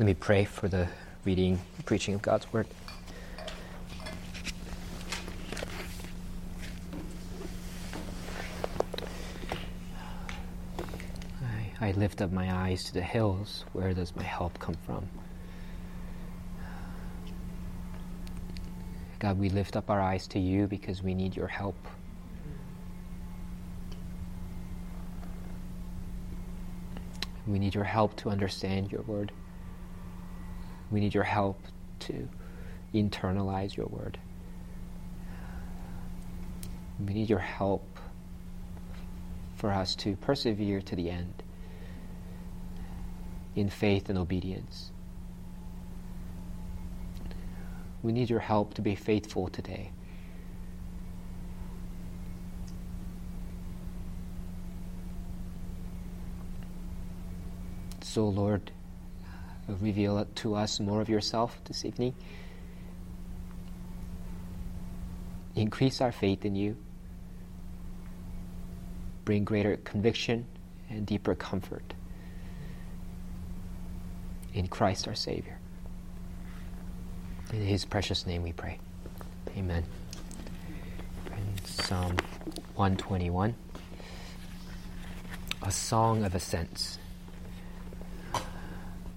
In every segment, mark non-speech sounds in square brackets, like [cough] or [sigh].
Let me pray for the reading, preaching of God's word. I, I lift up my eyes to the hills. Where does my help come from? God, we lift up our eyes to you because we need your help. We need your help to understand your word. We need your help to internalize your word. We need your help for us to persevere to the end in faith and obedience. We need your help to be faithful today. So, Lord, reveal to us more of yourself this evening. Increase our faith in you. Bring greater conviction and deeper comfort in Christ our Savior. In His precious name we pray. Amen. In Psalm 121, a song of ascents.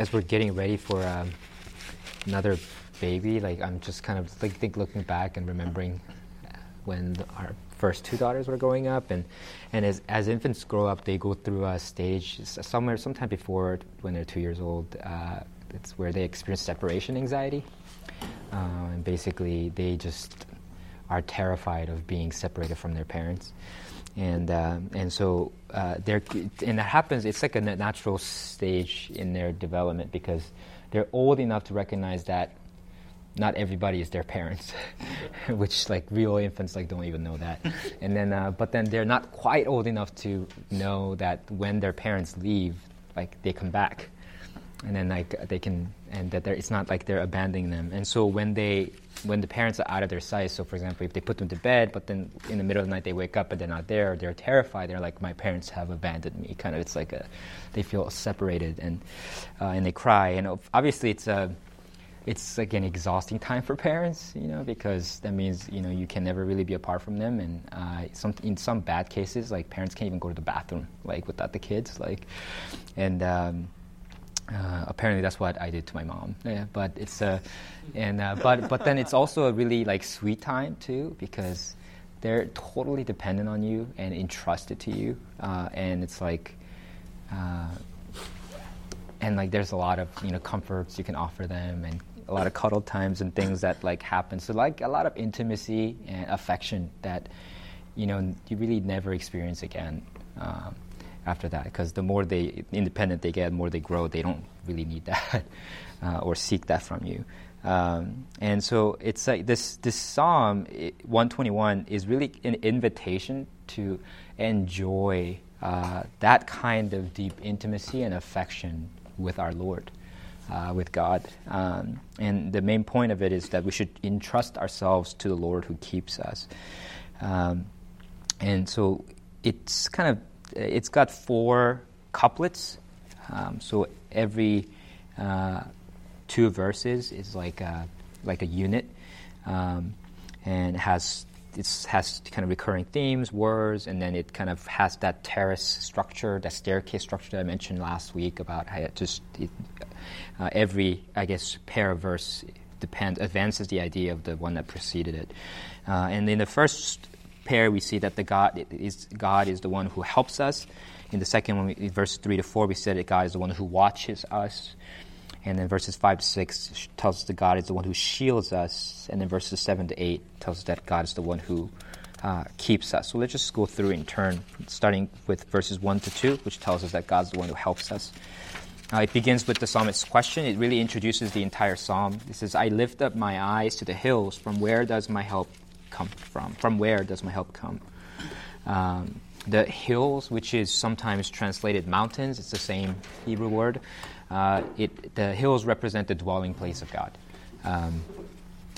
as we're getting ready for um, another baby, like I'm just kind of like think looking back and remembering when our first two daughters were growing up, and and as as infants grow up, they go through a stage somewhere sometime before when they're two years old. Uh, it's where they experience separation anxiety, uh, and basically they just are terrified of being separated from their parents and uh, and so uh, there and that happens. It's like a natural stage in their development because they're old enough to recognize that not everybody is their parents, [laughs] which like real infants like don't even know that. [laughs] and then uh, but then they're not quite old enough to know that when their parents leave, like they come back and then like they can and that it's not like they're abandoning them. And so when they when the parents are out of their sight so for example if they put them to bed but then in the middle of the night they wake up and they're not there they're terrified they're like my parents have abandoned me. Kind of it's like a they feel separated and uh, and they cry. And obviously it's a it's like an exhausting time for parents, you know, because that means you know you can never really be apart from them, and uh, some in some bad cases, like parents can't even go to the bathroom like without the kids, like, and um, uh, apparently that's what I did to my mom. Yeah, [laughs] but it's uh, and uh, but but then it's also a really like sweet time too because they're totally dependent on you and entrusted to you, uh, and it's like, uh, and like there's a lot of you know comforts you can offer them and a lot of cuddle times and things that like happen. So like a lot of intimacy and affection that you know you really never experience again. Um, after that because the more they independent they get, the more they grow. They don't really need that [laughs] uh, or seek that from you. Um, and so it's like this this psalm 121 is really an invitation to enjoy uh, that kind of deep intimacy and affection with our Lord. Uh, with God. Um, and the main point of it is that we should entrust ourselves to the Lord who keeps us. Um, and so it's kind of it's got four couplets. Um, so every uh, two verses is like a, like a unit, um, and has it has kind of recurring themes, words, and then it kind of has that terrace structure, that staircase structure that I mentioned last week about how it just it, uh, every, I guess, pair of verse depends advances the idea of the one that preceded it. Uh, and in the first pair, we see that the God is God is the one who helps us. In the second one, in verse three to four, we said that God is the one who watches us. And then verses 5 to 6 tells us that God is the one who shields us. And then verses 7 to 8 tells us that God is the one who uh, keeps us. So let's just go through in turn, starting with verses 1 to 2, which tells us that God's the one who helps us. Uh, it begins with the psalmist's question. It really introduces the entire psalm. It says, I lift up my eyes to the hills. From where does my help come from? From where does my help come? Um, the hills, which is sometimes translated mountains, it's the same Hebrew word. Uh, it, the hills represent the dwelling place of God. Um,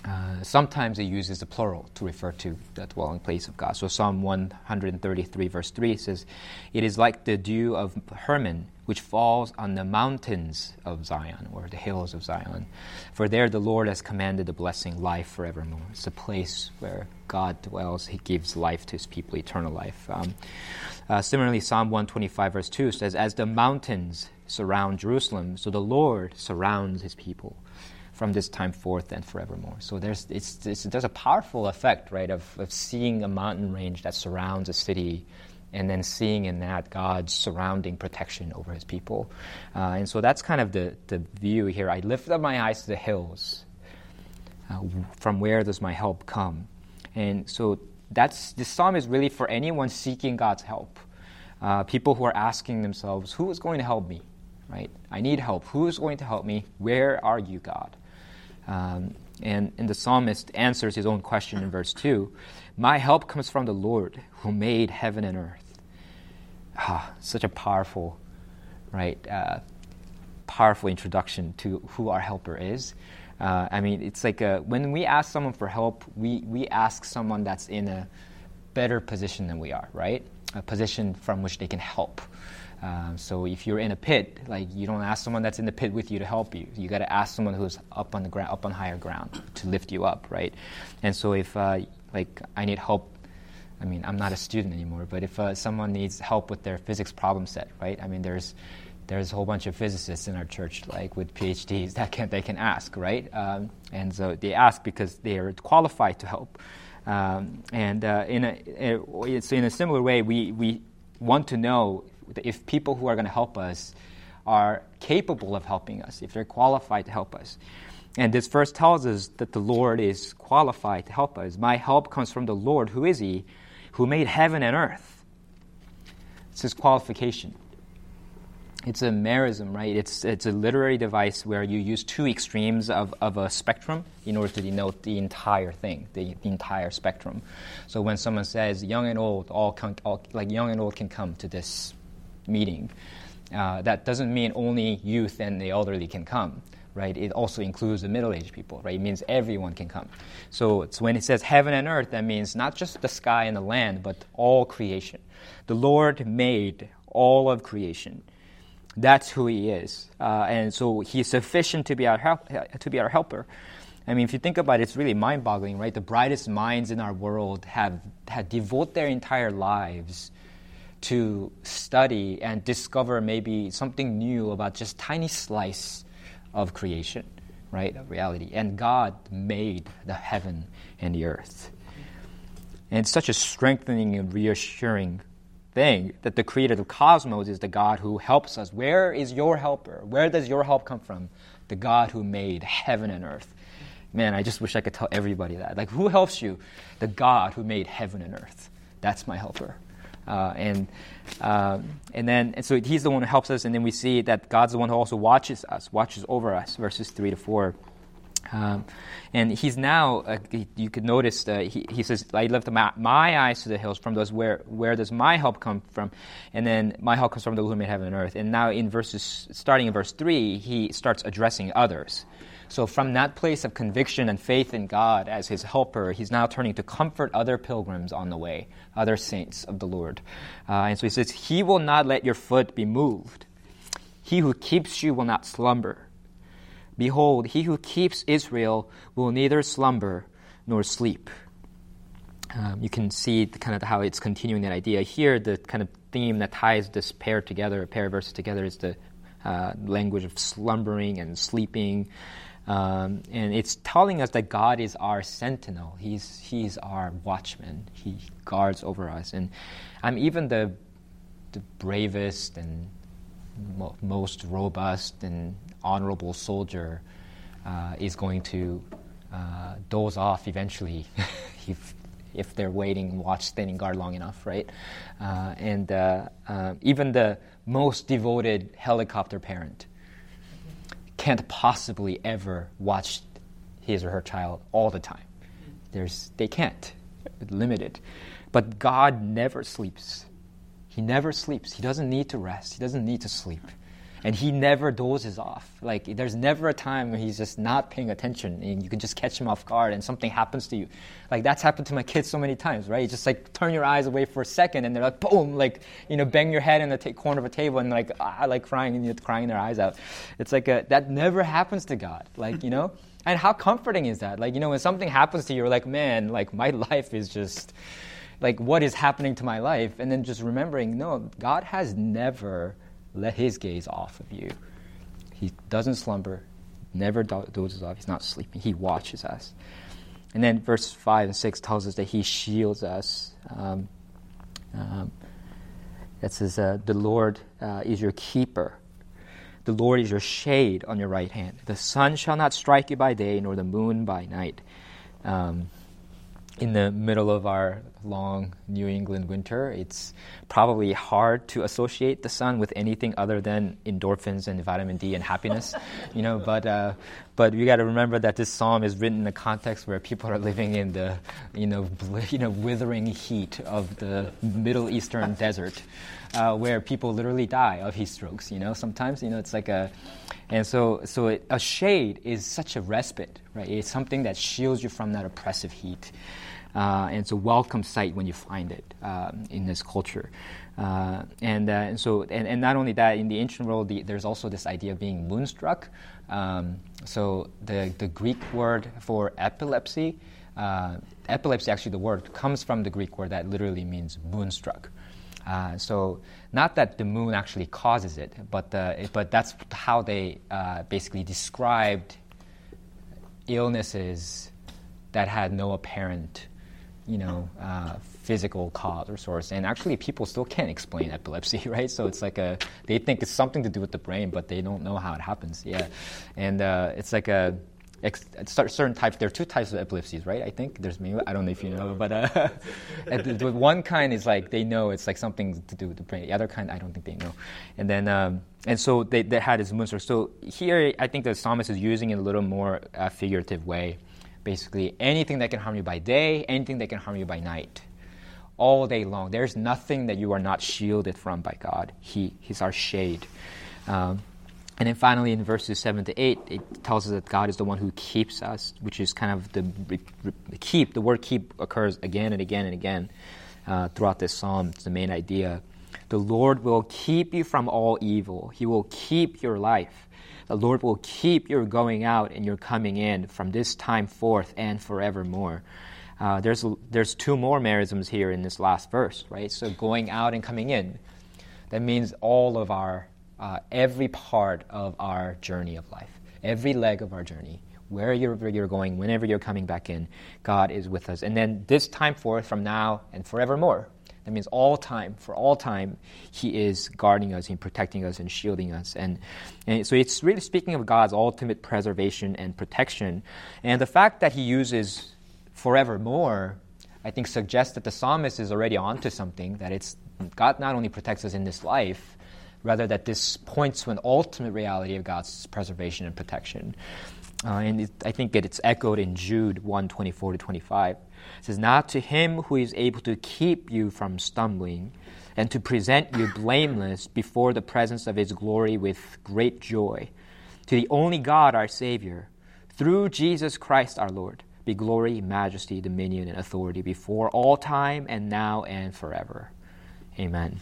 uh, sometimes it uses the plural to refer to the dwelling place of God. So Psalm 133, verse 3 says, It is like the dew of Hermon, which falls on the mountains of Zion, or the hills of Zion. For there the Lord has commanded the blessing, life forevermore. It's a place where God dwells. He gives life to his people, eternal life. Um, uh, similarly, Psalm 125, verse 2 says, As the mountains surround Jerusalem, so the Lord surrounds his people from this time forth and forevermore. So there's, it's, it's, there's a powerful effect, right, of, of seeing a mountain range that surrounds a city and then seeing in that God's surrounding protection over his people. Uh, and so that's kind of the, the view here. I lift up my eyes to the hills. Uh, from where does my help come? And so that's this psalm is really for anyone seeking God's help. Uh, people who are asking themselves, who is going to help me? Right? I need help. Who is going to help me? Where are you, God? Um, and, and the psalmist answers his own question in verse 2 My help comes from the Lord who made heaven and earth. Ah, such a powerful, right, uh, powerful introduction to who our helper is. Uh, I mean, it's like a, when we ask someone for help, we, we ask someone that's in a better position than we are, right? A position from which they can help. Um, so if you're in a pit, like you don't ask someone that's in the pit with you to help you. You got to ask someone who's up on the ground, up on higher ground, to lift you up, right? And so if uh, like I need help, I mean I'm not a student anymore, but if uh, someone needs help with their physics problem set, right? I mean there's there's a whole bunch of physicists in our church, like with PhDs, [laughs] that can they can ask, right? Um, and so they ask because they are qualified to help. Um, and uh, in a, so in a similar way, we we want to know if people who are going to help us are capable of helping us, if they're qualified to help us. And this verse tells us that the Lord is qualified to help us. My help comes from the Lord. Who is He? Who made heaven and earth. It's His qualification. It's a merism, right? It's, it's a literary device where you use two extremes of, of a spectrum in order to denote the entire thing, the, the entire spectrum. So when someone says young and old, all, all like young and old can come to this meeting. Uh, that doesn't mean only youth and the elderly can come, right? It also includes the middle-aged people, right? It means everyone can come. So it's when it says heaven and earth, that means not just the sky and the land, but all creation. The Lord made all of creation. That's who He is, uh, and so He's sufficient to be our help, to be our helper. I mean, if you think about it, it's really mind-boggling, right? The brightest minds in our world have, have devote their entire lives to study and discover maybe something new about just tiny slice of creation, right, of reality. And God made the heaven and the earth. And it's such a strengthening and reassuring thing that the creator of the cosmos is the God who helps us. Where is your helper? Where does your help come from? The God who made heaven and earth. Man, I just wish I could tell everybody that. Like, who helps you? The God who made heaven and earth. That's my helper. Uh, and uh, and then and so he's the one who helps us, and then we see that God's the one who also watches us, watches over us. Verses three to four. Um, and he's now, uh, you could notice, uh, he, he says, I lift my, my, eyes to the hills from those where, where does my help come from? And then my help comes from the Lord who made heaven and earth. And now in verses, starting in verse 3, he starts addressing others. So, from that place of conviction and faith in God as his helper, he's now turning to comfort other pilgrims on the way, other saints of the Lord. Uh, and so he says, He will not let your foot be moved. He who keeps you will not slumber. Behold, he who keeps Israel will neither slumber nor sleep. um, you can see the, kind of how it's continuing that idea here. The kind of theme that ties this pair together, a pair of verses together, is the uh, language of slumbering and sleeping. Um, and it's telling us that God is our sentinel. He's, he's our watchman. He guards over us. And I'm even the, the bravest and mo- most robust and honorable soldier uh, is going to uh, doze off eventually [laughs] if, if they're waiting, watch, standing guard long enough, right? Uh, and uh, uh, even the most devoted helicopter parent can't possibly ever watch his or her child all the time. There's, they can't, limited. But God never sleeps. He never sleeps. He doesn't need to rest. He doesn't need to sleep and he never dozes off. Like there's never a time when he's just not paying attention, and you can just catch him off guard, and something happens to you. Like that's happened to my kids so many times, right? You just like turn your eyes away for a second, and they're like boom, like you know, bang your head in the t- corner of a table, and like ah, like crying and you're crying their eyes out. It's like a, that never happens to God, like you know. [laughs] And how comforting is that? Like you know, when something happens to you, you're like, man, like my [laughs] life is just like what is happening to my life, and then just remembering, no, God has never let his gaze off of you. He doesn't slumber, never dozes off. He's not sleeping. He watches us. And then verse 5 and 6 tells us that he shields us. Um, um, it says, uh, The Lord uh, is your keeper. The Lord is your shade on your right hand. The sun shall not strike you by day, nor the moon by night. Um, in the middle of our long New England winter, it's probably hard to associate the sun with anything other than endorphins and vitamin D and happiness, [laughs] you know. But uh, but we got to remember that this psalm is written in a context where people are living in the you know bl- you know withering heat of the Middle Eastern desert, uh, where people literally die of heat strokes. You know, sometimes you know it's like a and so, so it, a shade is such a respite, right? It's something that shields you from that oppressive heat. Uh, and it's a welcome sight when you find it um, in this culture. Uh, and, uh, and so, and, and not only that, in the ancient world, the, there's also this idea of being moonstruck. Um, so the, the Greek word for epilepsy, uh, epilepsy, actually, the word comes from the Greek word that literally means moonstruck. Uh, so not that the moon actually causes it, but uh, but that's how they uh, basically described illnesses that had no apparent you know, uh, physical cause or source. And actually, people still can't explain epilepsy, [laughs] right? So it's like a, they think it's something to do with the brain, but they don't know how it happens. Yeah. And uh, it's like a, ex- certain types, there are two types of epilepsies, right? I think there's maybe, I don't know if you know, but uh, [laughs] one kind is like they know it's like something to do with the brain. The other kind, I don't think they know. And then, um, and so they, they had this monster. So here, I think the psalmist is using it a little more uh, figurative way basically anything that can harm you by day, anything that can harm you by night. All day long. There's nothing that you are not shielded from by God. He, he's our shade. Um, and then finally, in verses 7 to 8, it tells us that God is the one who keeps us, which is kind of the re, re, keep. The word keep occurs again and again and again uh, throughout this psalm. It's the main idea. The Lord will keep you from all evil, He will keep your life. The Lord will keep your going out and your coming in from this time forth and forevermore. Uh, there's, there's two more merisms here in this last verse, right? So going out and coming in. That means all of our, uh, every part of our journey of life, every leg of our journey, wherever you're going, whenever you're coming back in, God is with us. And then this time forth, from now and forevermore, that means all time, for all time, He is guarding us and protecting us and shielding us. And, and so it's really speaking of God's ultimate preservation and protection. And the fact that He uses forevermore, I think, suggests that the psalmist is already onto something, that it's God not only protects us in this life, rather that this points to an ultimate reality of God's preservation and protection. Uh, and it, I think that it's echoed in Jude 1 24 to 25. It says, Not to him who is able to keep you from stumbling and to present you blameless before the presence of his glory with great joy. To the only God, our Savior, through Jesus Christ our Lord, be glory, majesty, dominion, and authority before all time and now and forever. Amen.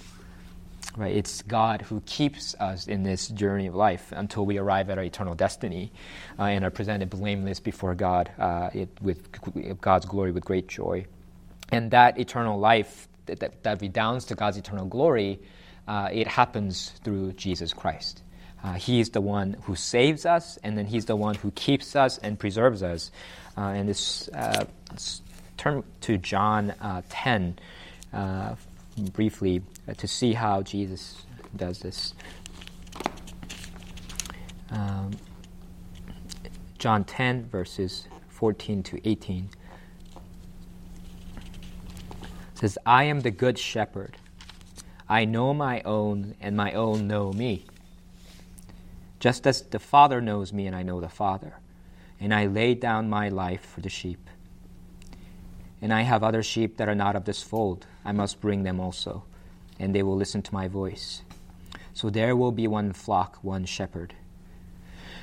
Right? It's God who keeps us in this journey of life until we arrive at our eternal destiny uh, and are presented blameless before God uh, it, with God's glory with great joy. and that eternal life that, that, that redounds to God's eternal glory, uh, it happens through Jesus Christ. Uh, he is the one who saves us, and then He's the one who keeps us and preserves us. Uh, and this, uh, turn to John uh, 10 uh, briefly to see how Jesus does this. Um, John 10, verses 14 to 18 says, I am the good shepherd. I know my own, and my own know me. Just as the Father knows me, and I know the Father. And I lay down my life for the sheep. And I have other sheep that are not of this fold. I must bring them also, and they will listen to my voice. So there will be one flock, one shepherd.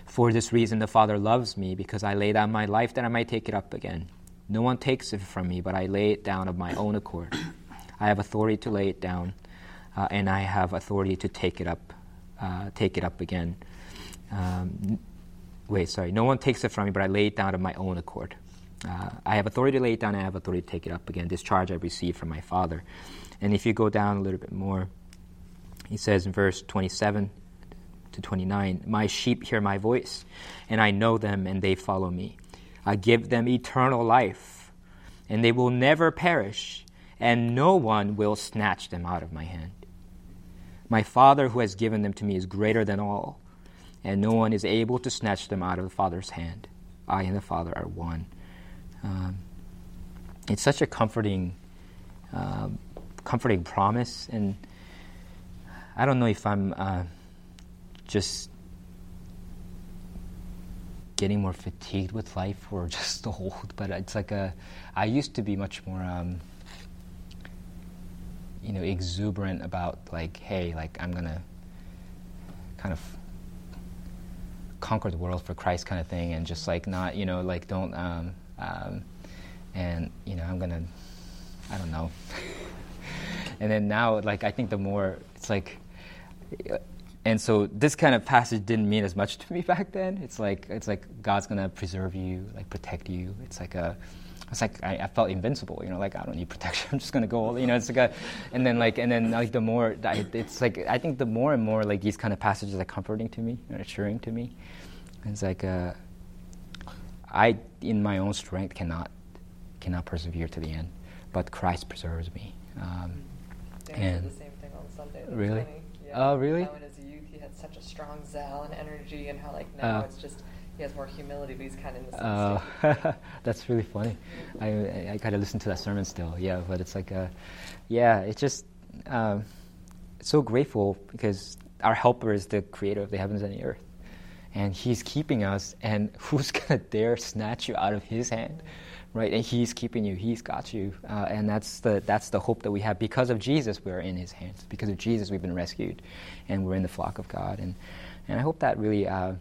For this reason, the Father loves me, because I lay down my life that I might take it up again. No one takes it from me, but I lay it down of my own accord. I have authority to lay it down, uh, and I have authority to take it up, uh, take it up again. Um, wait, sorry. No one takes it from me, but I lay it down of my own accord. Uh, I have authority to lay it down, I have authority to take it up again. This charge I received from my Father. And if you go down a little bit more, he says in verse 27 to 29 My sheep hear my voice, and I know them, and they follow me. I give them eternal life, and they will never perish, and no one will snatch them out of my hand. My Father who has given them to me is greater than all, and no one is able to snatch them out of the Father's hand. I and the Father are one. Um, it's such a comforting, uh, comforting promise, and I don't know if I'm uh, just getting more fatigued with life or [laughs] just old, but it's like a. I used to be much more, um, you know, exuberant about like, hey, like I'm gonna kind of conquer the world for Christ kind of thing, and just like not, you know, like don't, um, um, and you know, I'm gonna, I don't know. [laughs] and then now, like I think the more it's like and so this kind of passage didn't mean as much [laughs] to me back then. It's like it's like God's gonna preserve you, like protect you. It's like a it's like I, I, felt invincible, you know, like I don't need [laughs] protection. I'm just gonna go, you know. It's like a, and then like and then like the more it's like I think the more and more like these kind of passages are comforting to me and assuring to me. It's like uh, I in my own strength cannot cannot persevere to the end, but Christ preserves me. Um, and the same thing on Sunday. really? Yeah. Oh, really? How in his youth he had such a strong zeal and energy, and how like now uh, it's just he has more humility, but he's kind of in the same uh, [laughs] That's really funny. I I, I got to listen to that sermon still. Yeah, but it's like a, yeah, it's just um, so grateful because our helper is the creator of the heavens and the earth, and he's keeping us. And [laughs] who's gonna dare snatch you out of his hand? right? And He's keeping you. He's got you, uh, and that's the that's the hope that we have because of Jesus. We're in His hands. Because of Jesus, we've been rescued, and we're in the flock of God. And and I hope that really uh,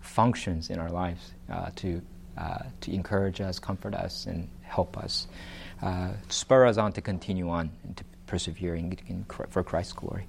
functions in our lives uh, to uh, to encourage us, comfort us, and help us, uh, spur us on to continue on and to persevering in, for Christ's glory.